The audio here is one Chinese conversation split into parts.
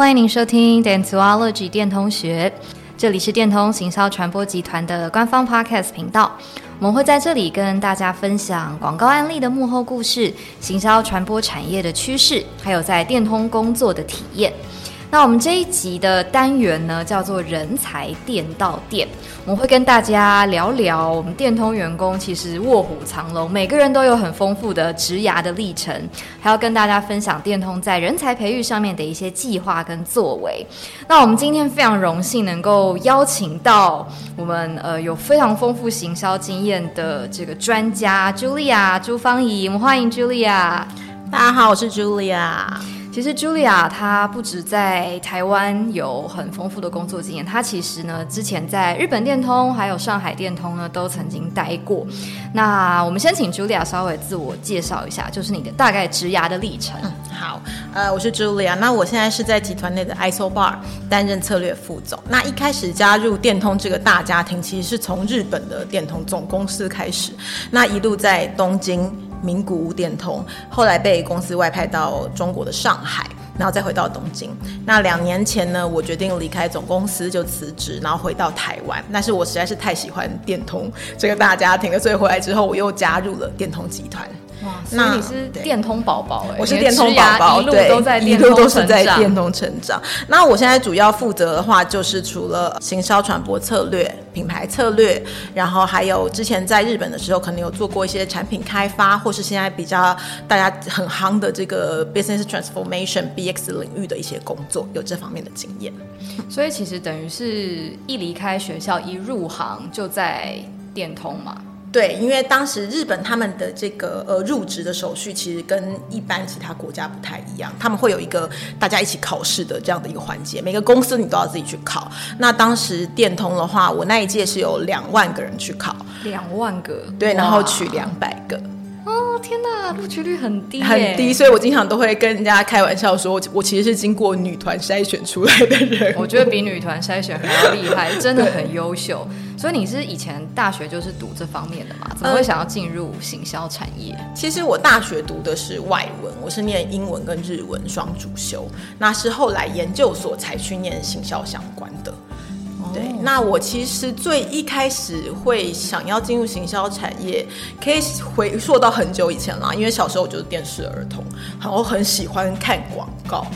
欢迎您收听 Danceology 电通学，这里是电通行销传播集团的官方 Podcast 频道。我们会在这里跟大家分享广告案例的幕后故事、行销传播产业的趋势，还有在电通工作的体验。那我们这一集的单元呢，叫做“人才电到电”。我们会跟大家聊聊我们电通员工其实卧虎藏龙，每个人都有很丰富的职涯的历程，还要跟大家分享电通在人才培育上面的一些计划跟作为。那我们今天非常荣幸能够邀请到我们呃有非常丰富行销经验的这个专家 Julia 朱芳怡，我们欢迎 Julia。大家好，我是 Julia。其实 Julia 她不止在台湾有很丰富的工作经验，她其实呢之前在日本电通还有上海电通呢都曾经待过。那我们先请 Julia 稍微自我介绍一下，就是你的大概职涯的历程。嗯，好，呃，我是 Julia，那我现在是在集团内的 Isobar 担任策略副总。那一开始加入电通这个大家庭，其实是从日本的电通总公司开始，那一路在东京。名古屋电通，后来被公司外派到中国的上海，然后再回到东京。那两年前呢，我决定离开总公司就辞职，然后回到台湾。但是我实在是太喜欢电通这个大家庭了，所以回来之后我又加入了电通集团。哇，那你是电通宝宝哎！我是电通宝宝，对，一路都是在电通成长。那我现在主要负责的话，就是除了行销传播策略、品牌策略，然后还有之前在日本的时候，可能有做过一些产品开发，或是现在比较大家很夯的这个 business transformation BX 领域的一些工作，有这方面的经验。所以其实等于是一离开学校，一入行就在电通嘛。对，因为当时日本他们的这个呃入职的手续其实跟一般其他国家不太一样，他们会有一个大家一起考试的这样的一个环节，每个公司你都要自己去考。那当时电通的话，我那一届是有两万个人去考，两万个，对，然后取两百个。哦天哪，录取率很低，很低，所以我经常都会跟人家开玩笑说，我我其实是经过女团筛选出来的人。我觉得比女团筛选还要厉害，真的很优秀。所以你是以前大学就是读这方面的嘛？怎么会想要进入行销产业？嗯，其实我大学读的是外文，我是念英文跟日文双主修，那是后来研究所才去念行销相关的。对，那我其实最一开始会想要进入行销产业，可以回溯到很久以前啦，因为小时候我就是电视儿童，然后很喜欢看广告。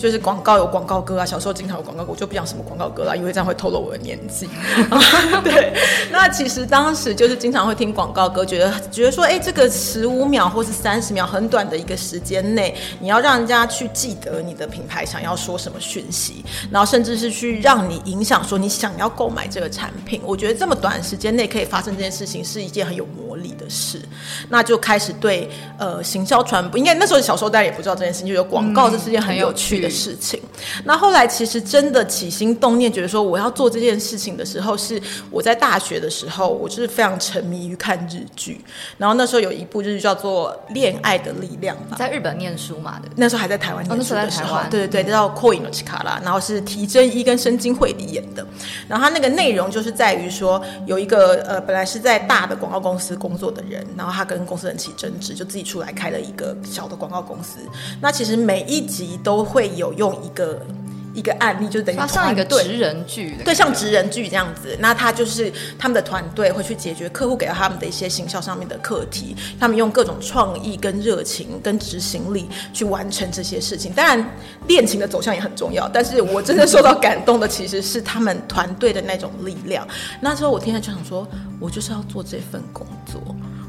就是广告有广告歌啊，小时候经常有广告歌，我就不讲什么广告歌啦，因为这样会透露我的年纪。对，那其实当时就是经常会听广告歌，觉得觉得说，哎，这个十五秒或是三十秒很短的一个时间内，你要让人家去记得你的品牌想要说什么讯息，然后甚至是去让你影响说你想要购买这个产品。我觉得这么短时间内可以发生这件事情，是一件很有魔力的事。那就开始对呃行销传播，应该那时候小时候大家也不知道这件事情，就有广告这是件很有趣的。事情，那后来其实真的起心动念，觉得说我要做这件事情的时候，是我在大学的时候，我就是非常沉迷于看日剧。然后那时候有一部日剧叫做《恋爱的力量》吧，在日本念书嘛的，那时候还在台湾念书的时候，哦、对对对，叫《恋の力》啦，然后是提真一跟深津绘里演的。然后他那个内容就是在于说，有一个呃本来是在大的广告公司工作的人，然后他跟公司人起争执，就自己出来开了一个小的广告公司。那其实每一集都会。有用一个一个案例，就等于像一个职人剧，对，像职人剧这样子。那他就是他们的团队会去解决客户给到他们的一些行销上面的课题，他们用各种创意、跟热情、跟执行力去完成这些事情。当然，恋情的走向也很重要，但是我真的受到感动的其实是他们团队的那种力量。那时候我听了就想说，我就是要做这份工作。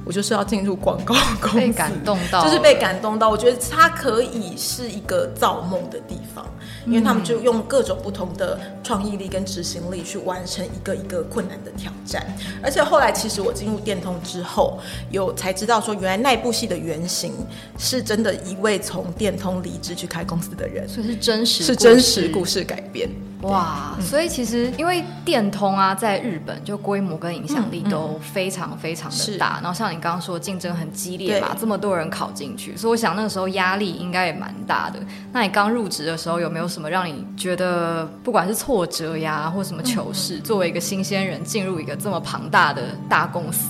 我就是要进入广告公司，被感动到，就是被感动到。我觉得它可以是一个造梦的地方，因为他们就用各种不同的创意力跟执行力去完成一个一个困难的挑战。而且后来，其实我进入电通之后，有才知道说，原来那部戏的原型是真的一位从电通离职去开公司的人，所以是真实，是真实故事改编。哇，所以其实因为电通啊，在日本就规模跟影响力都非常非常的大。然后像你刚刚说，竞争很激烈嘛，这么多人考进去，所以我想那个时候压力应该也蛮大的。那你刚入职的时候，有没有什么让你觉得不管是挫折呀，或什么糗事，作为一个新鲜人进入一个这么庞大的大公司？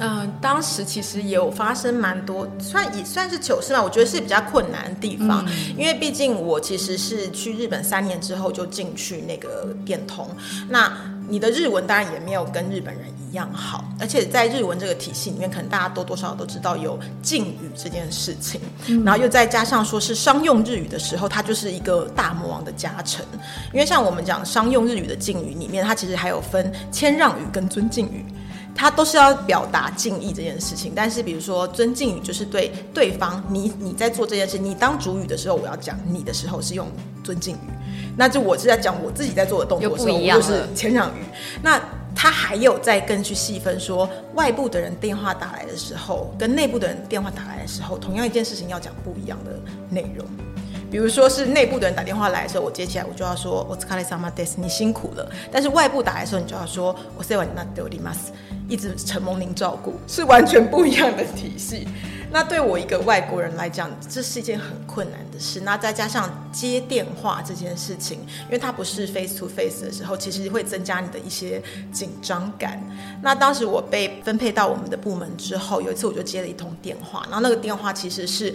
嗯、呃，当时其实也有发生蛮多，算也算是糗事嘛。我觉得是比较困难的地方，嗯、因为毕竟我其实是去日本三年之后就进去那个电通，那你的日文当然也没有跟日本人一样好，而且在日文这个体系里面，可能大家多多少少都知道有敬语这件事情，嗯、然后又再加上说是商用日语的时候，它就是一个大魔王的加成。因为像我们讲商用日语的敬语里面，它其实还有分谦让语跟尊敬语。他都是要表达敬意这件事情，但是比如说尊敬语就是对对方，你你在做这件事，你当主语的时候，我要讲你的时候是用尊敬语，那就我是在讲我自己在做的动作的时候，我就是谦让语。那他还有再更去细分说，外部的人电话打来的时候，跟内部的人电话打来的时候，同样一件事情要讲不一样的内容。比如说是内部的人打电话来的时候，我接起来我就要说お疲れ様です，你辛苦了。但是外部打来的时候，你就要说お世话になっております。一直承蒙您照顾，是完全不一样的体系。那对我一个外国人来讲，这是一件很困难的事。那再加上接电话这件事情，因为它不是 face to face 的时候，其实会增加你的一些紧张感。那当时我被分配到我们的部门之后，有一次我就接了一通电话，然后那个电话其实是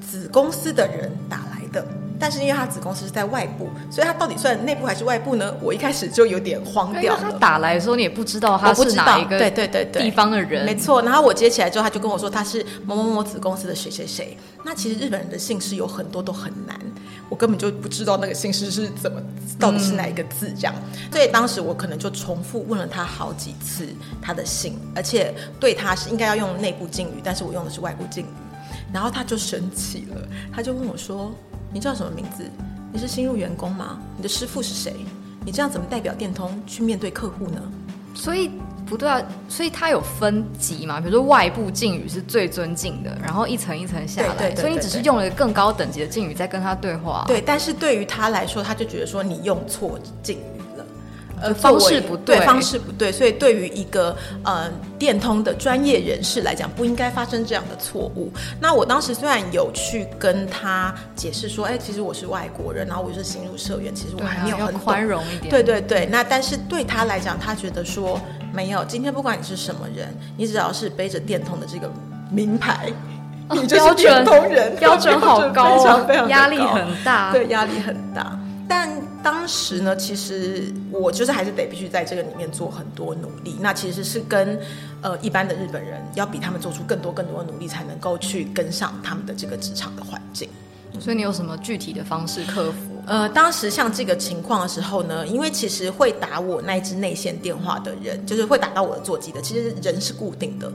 子公司的人打来 的。但是因为他子公司是在外部，所以他到底算内部还是外部呢？我一开始就有点慌掉了。他打来的时候，你也不知道他是哪一个对对对对地方的人。没错，然后我接起来之后，他就跟我说他是某某某子公司的谁谁谁。那其实日本人的姓氏有很多都很难，我根本就不知道那个姓氏是怎么，到底是哪一个字这样。嗯、所以当时我可能就重复问了他好几次他的姓，而且对他是应该要用内部敬语，但是我用的是外部敬语，然后他就生气了，他就问我说。你叫什么名字？你是新入员工吗？你的师傅是谁？你这样怎么代表电通去面对客户呢？所以不对啊，所以他有分级嘛？比如说外部敬语是最尊敬的，然后一层一层下来，对对对对对，所以你只是用了一个更高等级的敬语在跟他对话。对，但是对于他来说，他就觉得说你用错敬语。呃，方式不对，方式不对，所以对于一个呃电通的专业人士来讲，不应该发生这样的错误。那我当时虽然有去跟他解释说，哎，其实我是外国人，然后我是新入社员，其实我还没有很宽容一点。对对对，那但是对他来讲，他觉得说没有，今天不管你是什么人，你只要是背着电通的这个名牌，哦、你就是电通人，标准好 高非常非常，压力很大，对，压力很大。但当时呢，其实我就是还是得必须在这个里面做很多努力。那其实是跟呃一般的日本人要比他们做出更多更多的努力，才能够去跟上他们的这个职场的环境。所以你有什么具体的方式克服？呃，当时像这个情况的时候呢，因为其实会打我那一支内线电话的人，就是会打到我的座机的，其实人是固定的，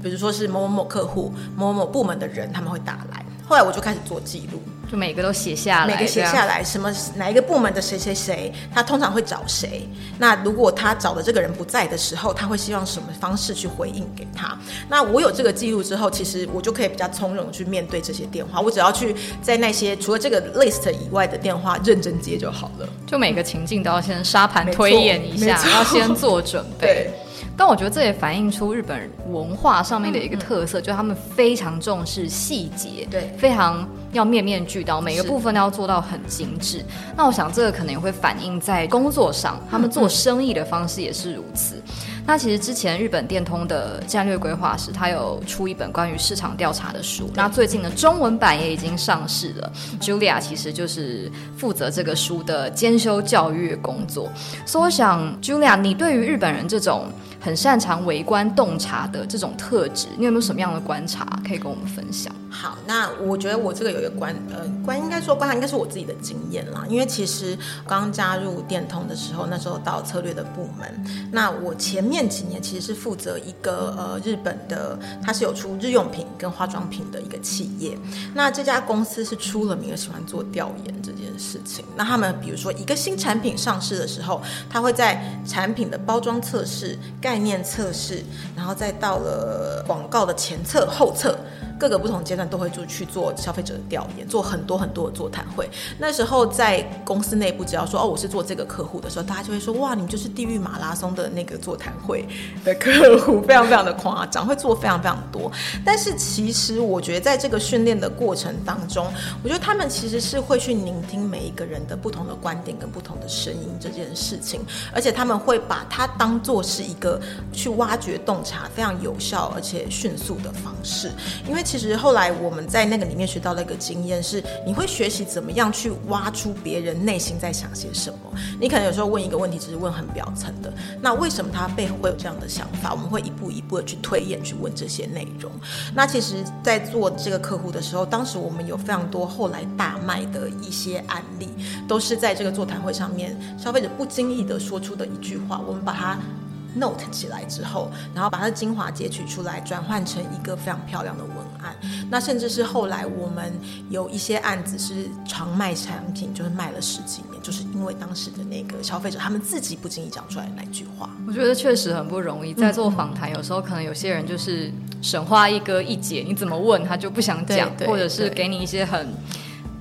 比如说是某某某客户、某某某部门的人，他们会打来。后来我就开始做记录。就每个都写下来，每个写下来，什么哪一个部门的谁谁谁，他通常会找谁？那如果他找的这个人不在的时候，他会希望什么方式去回应给他？那我有这个记录之后，其实我就可以比较从容去面对这些电话。我只要去在那些除了这个 list 以外的电话认真接就好了。就每个情境都要先沙盘推演一下，要先做准备。对。但我觉得这也反映出日本文化上面的一个特色，就是他们非常重视细节，对，非常要面面俱到，每个部分都要做到很精致。那我想这个可能也会反映在工作上，他们做生意的方式也是如此。那其实之前日本电通的战略规划师，他有出一本关于市场调查的书。那最近的中文版也已经上市了。Julia 其实就是负责这个书的兼修教育工作。所以我想，Julia，你对于日本人这种很擅长围观洞察的这种特质，你有没有什么样的观察可以跟我们分享？好，那我觉得我这个有一个观，呃，观应该说观察应该是我自己的经验啦。因为其实刚加入电通的时候，那时候到策略的部门，那我前面几年其实是负责一个呃日本的，它是有出日用品跟化妆品的一个企业。那这家公司是出了名的喜欢做调研这件事情。那他们比如说一个新产品上市的时候，他会在产品的包装测试、概念测试，然后再到了广告的前测后测。各个不同阶段都会就去做消费者的调研，做很多很多的座谈会。那时候在公司内部，只要说哦，我是做这个客户的时候，大家就会说哇，你就是地狱马拉松的那个座谈会的客户，非常非常的夸张，会做非常非常多。但是其实我觉得在这个训练的过程当中，我觉得他们其实是会去聆听每一个人的不同的观点跟不同的声音这件事情，而且他们会把它当做是一个去挖掘洞察非常有效而且迅速的方式。因为其实后来我们在那个里面学到了一个经验是，你会学习怎么样去挖出别人内心在想些什么。你可能有时候问一个问题只是问很表层的，那为什么他背后会有这样的想法？我们会一步一步的去推演去问这些内容。那其实，在做这个客户的时候，当时我们有非常多后来大卖的一些案例，都是在这个座谈会上面，消费者不经意的说出的一句话，我们把它 note 起来之后，然后把它的精华截取出来，转换成一个非常漂亮的文案。那甚至是后来我们有一些案子是常卖产品，就是卖了十几年，就是因为当时的那个消费者他们自己不经意讲出来的那句话。我觉得确实很不容易，在做访谈，有时候可能有些人就是神话一哥一姐，你怎么问他就不想讲，或者是给你一些很。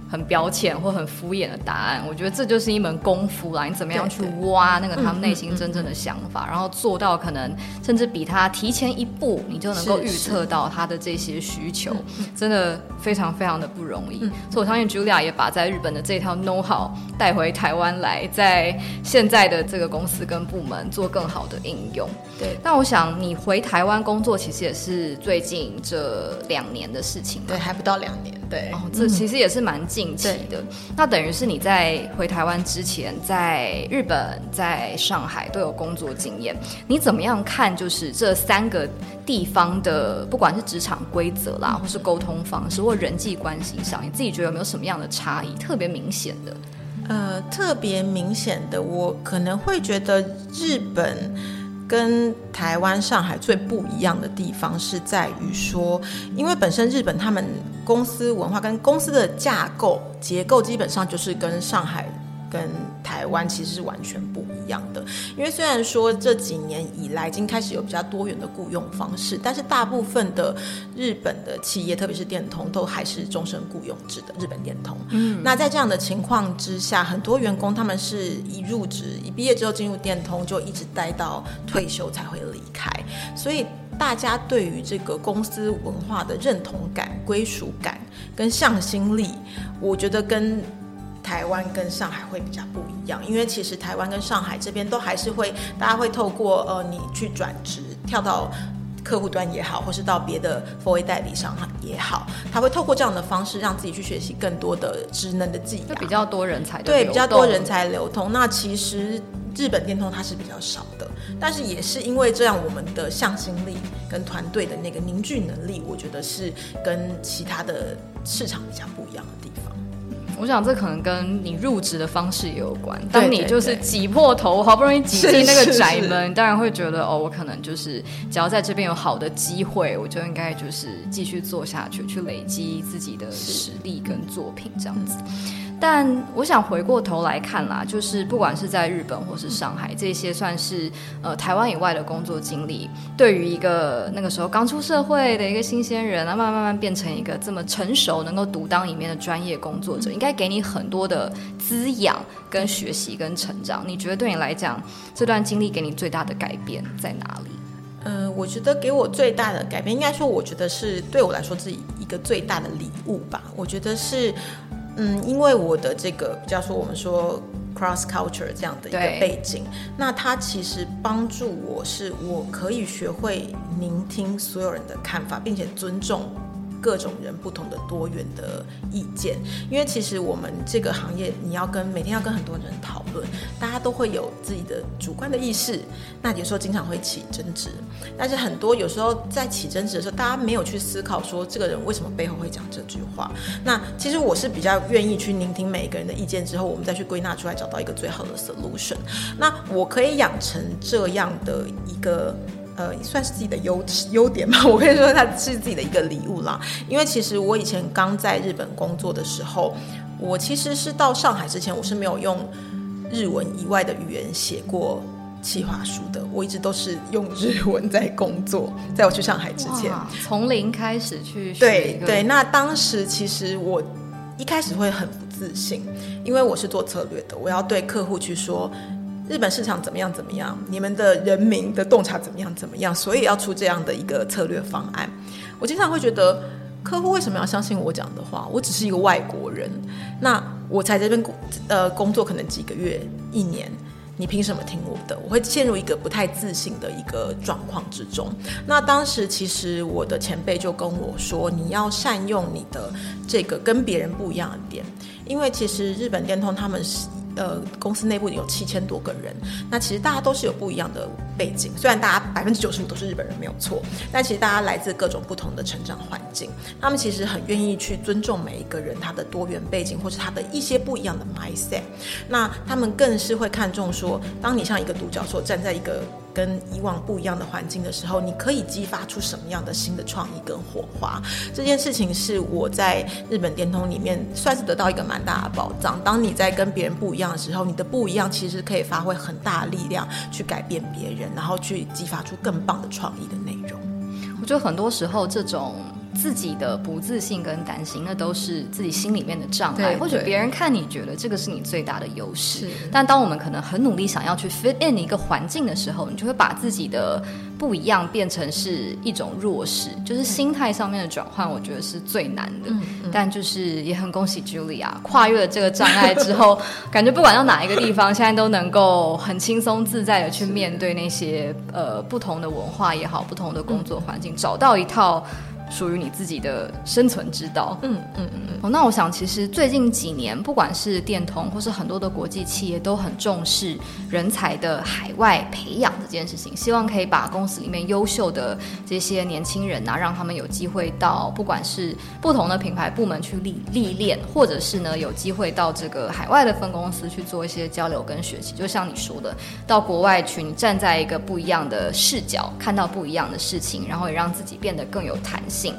很表浅或很敷衍的答案，我觉得这就是一门功夫啦。你怎么样去挖那个他们内心真正的想法，然后做到可能甚至比他提前一步，你就能够预测到他的这些需求，真的非常非常的不容易。所以我相信 Julia 也把在日本的这套 know how 带回台湾来，在现在的这个公司跟部门做更好的应用。对，那我想你回台湾工作其实也是最近这两年的事情，对，还不到两年。对，哦，这其实也是蛮近期的。那等于是你在回台湾之前，在日本、在上海都有工作经验。你怎么样看？就是这三个地方的，不管是职场规则啦，或是沟通方式，或人际关系上，你自己觉得有没有什么样的差异？特别明显的？呃，特别明显的，我可能会觉得日本。跟台湾、上海最不一样的地方是在于说，因为本身日本他们公司文化跟公司的架构结构基本上就是跟上海。跟台湾其实是完全不一样的，因为虽然说这几年以来已经开始有比较多元的雇佣方式，但是大部分的日本的企业，特别是电通，都还是终身雇佣制的。日本电通，嗯，那在这样的情况之下，很多员工他们是一入职，一毕业之后进入电通，就一直待到退休才会离开，所以大家对于这个公司文化的认同感、归属感跟向心力，我觉得跟。台湾跟上海会比较不一样，因为其实台湾跟上海这边都还是会，大家会透过呃你去转职，跳到客户端也好，或是到别的 FOA 代理商也好，他会透过这样的方式让自己去学习更多的职能的技能，比较多人才对，比较多人才流通。那其实日本电通它是比较少的，但是也是因为这样，我们的向心力跟团队的那个凝聚能力，我觉得是跟其他的市场比较不一样的地方。我想这可能跟你入职的方式也有关。当你就是挤破头，好不容易挤进那个宅门，当然会觉得哦，我可能就是只要在这边有好的机会，我就应该就是继续做下去，去累积自己的实力跟作品这样子。但我想回过头来看啦，就是不管是在日本或是上海，这些算是呃台湾以外的工作经历，对于一个那个时候刚出社会的一个新鲜人，啊，慢慢慢慢变成一个这么成熟、能够独当一面的专业工作者，应该给你很多的滋养、跟学习、跟成长。你觉得对你来讲，这段经历给你最大的改变在哪里？嗯、呃，我觉得给我最大的改变，应该说，我觉得是对我来说是一个最大的礼物吧。我觉得是。嗯，因为我的这个比较说我们说 cross culture 这样的一个背景，那它其实帮助我是我可以学会聆听所有人的看法，并且尊重。各种人不同的多元的意见，因为其实我们这个行业，你要跟每天要跟很多人讨论，大家都会有自己的主观的意识，那有时候经常会起争执。但是很多有时候在起争执的时候，大家没有去思考说这个人为什么背后会讲这句话。那其实我是比较愿意去聆听每一个人的意见之后，我们再去归纳出来，找到一个最好的 solution。那我可以养成这样的一个。呃，算是自己的优 优点吧。我可以说它是自己的一个礼物啦。因为其实我以前刚在日本工作的时候，我其实是到上海之前，我是没有用日文以外的语言写过企划书的。我一直都是用日文在工作，在我去上海之前，从零开始去学。对对，那当时其实我一开始会很不自信，因为我是做策略的，我要对客户去说日本市场怎么样怎么样，你们的人民的洞察怎么样怎么样，所以要出这样的一个策略方案。我经常会觉得。客户为什么要相信我讲的话？我只是一个外国人，那我才这边呃工作可能几个月、一年，你凭什么听我的？我会陷入一个不太自信的一个状况之中。那当时其实我的前辈就跟我说：“你要善用你的这个跟别人不一样的点，因为其实日本电通他们是。”呃，公司内部有七千多个人，那其实大家都是有不一样的背景。虽然大家百分之九十五都是日本人没有错，但其实大家来自各种不同的成长环境。他们其实很愿意去尊重每一个人他的多元背景，或是他的一些不一样的 mindset。那他们更是会看重说，当你像一个独角兽站在一个。跟以往不一样的环境的时候，你可以激发出什么样的新的创意跟火花？这件事情是我在日本电通里面算是得到一个蛮大的宝藏。当你在跟别人不一样的时候，你的不一样其实可以发挥很大的力量去改变别人，然后去激发出更棒的创意的内容。我觉得很多时候这种。自己的不自信跟担心，那都是自己心里面的障碍，或者别人看你觉得这个是你最大的优势。但当我们可能很努力想要去 fit in 一个环境的时候，你就会把自己的不一样变成是一种弱势，就是心态上面的转换，我觉得是最难的。嗯嗯、但就是也很恭喜 Julia 跨越了这个障碍之后，感觉不管到哪一个地方，现在都能够很轻松自在的去面对那些呃不同的文化也好，不同的工作环境，嗯、找到一套。属于你自己的生存之道。嗯嗯嗯嗯。哦，那我想，其实最近几年，不管是电通或是很多的国际企业，都很重视人才的海外培养这件事情，希望可以把公司里面优秀的这些年轻人啊，让他们有机会到不管是不同的品牌部门去历历练，或者是呢有机会到这个海外的分公司去做一些交流跟学习。就像你说的，到国外去，你站在一个不一样的视角，看到不一样的事情，然后也让自己变得更有弹性。性，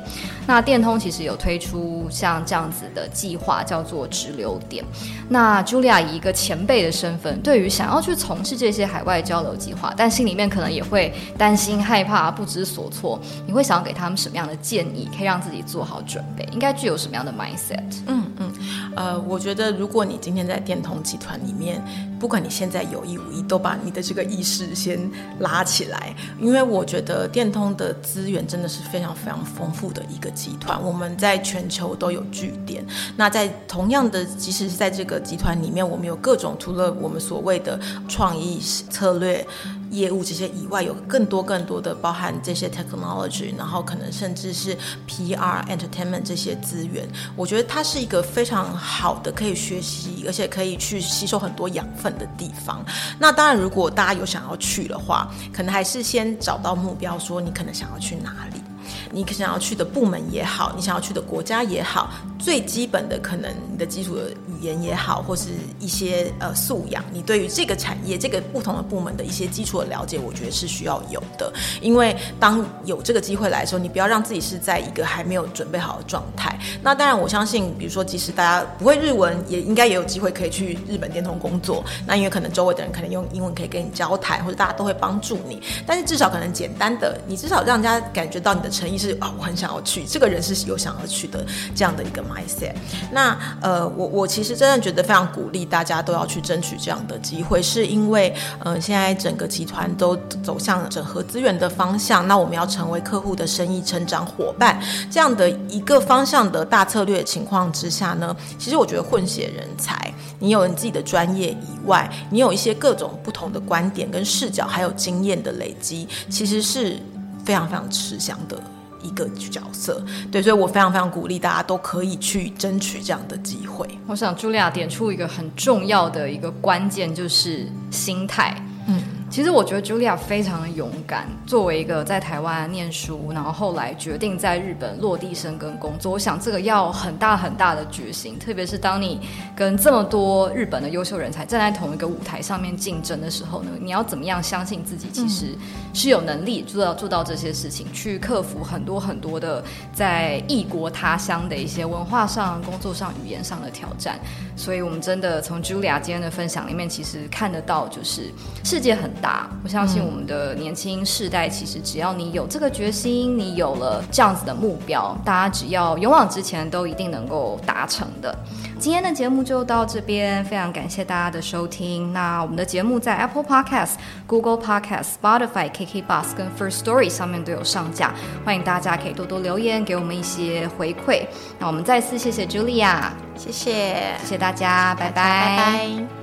那电通其实有推出像这样子的计划，叫做直流点。那茱莉亚以一个前辈的身份，对于想要去从事这些海外交流计划，但心里面可能也会担心、害怕、不知所措，你会想要给他们什么样的建议，可以让自己做好准备？应该具有什么样的 mindset？嗯嗯，呃，我觉得如果你今天在电通集团里面，不管你现在有意无意，都把你的这个意识先拉起来，因为我觉得电通的资源真的是非常非常丰富的一个集团，我们在全球都有据点。那在同样的，即使是在这个集团里面，我们有各种除了我们所谓的创意策略。业务这些以外，有更多更多的包含这些 technology，然后可能甚至是 PR、entertainment 这些资源。我觉得它是一个非常好的可以学习，而且可以去吸收很多养分的地方。那当然，如果大家有想要去的话，可能还是先找到目标，说你可能想要去哪里。你想要去的部门也好，你想要去的国家也好，最基本的可能你的基础的语言也好，或是一些呃素养，你对于这个产业这个不同的部门的一些基础的了解，我觉得是需要有的。因为当有这个机会来的时候，你不要让自己是在一个还没有准备好的状态。那当然，我相信，比如说，即使大家不会日文，也应该也有机会可以去日本电通工作。那因为可能周围的人可能用英文可以跟你交谈，或者大家都会帮助你。但是至少可能简单的，你至少让人家感觉到你的诚意。是啊，我很想要去，这个人是有想要去的这样的一个 mindset。那呃，我我其实真的觉得非常鼓励大家都要去争取这样的机会，是因为呃，现在整个集团都走向整合资源的方向，那我们要成为客户的生意成长伙伴这样的一个方向的大策略情况之下呢，其实我觉得混血人才，你有你自己的专业以外，你有一些各种不同的观点跟视角，还有经验的累积，其实是非常非常吃香的。一个角色，对，所以我非常非常鼓励大家都可以去争取这样的机会。我想茱莉亚点出一个很重要的一个关键，就是心态。嗯。其实我觉得 Julia 非常的勇敢，作为一个在台湾念书，然后后来决定在日本落地生根工作，我想这个要很大很大的决心，特别是当你跟这么多日本的优秀人才站在同一个舞台上面竞争的时候呢，你要怎么样相信自己其实是有能力做到做到这些事情，去克服很多很多的在异国他乡的一些文化上、工作上、语言上的挑战。所以我们真的从 Julia 今天的分享里面，其实看得到，就是世界很大。我相信我们的年轻世代，其实只要你有这个决心，你有了这样子的目标，大家只要勇往直前，都一定能够达成的。今天的节目就到这边，非常感谢大家的收听。那我们的节目在 Apple Podcast、Google Podcast、Spotify、KK Bus 跟 First Story 上面都有上架，欢迎大家可以多多留言，给我们一些回馈。那我们再次谢谢 Julia，谢谢，谢谢大家，拜拜。拜拜。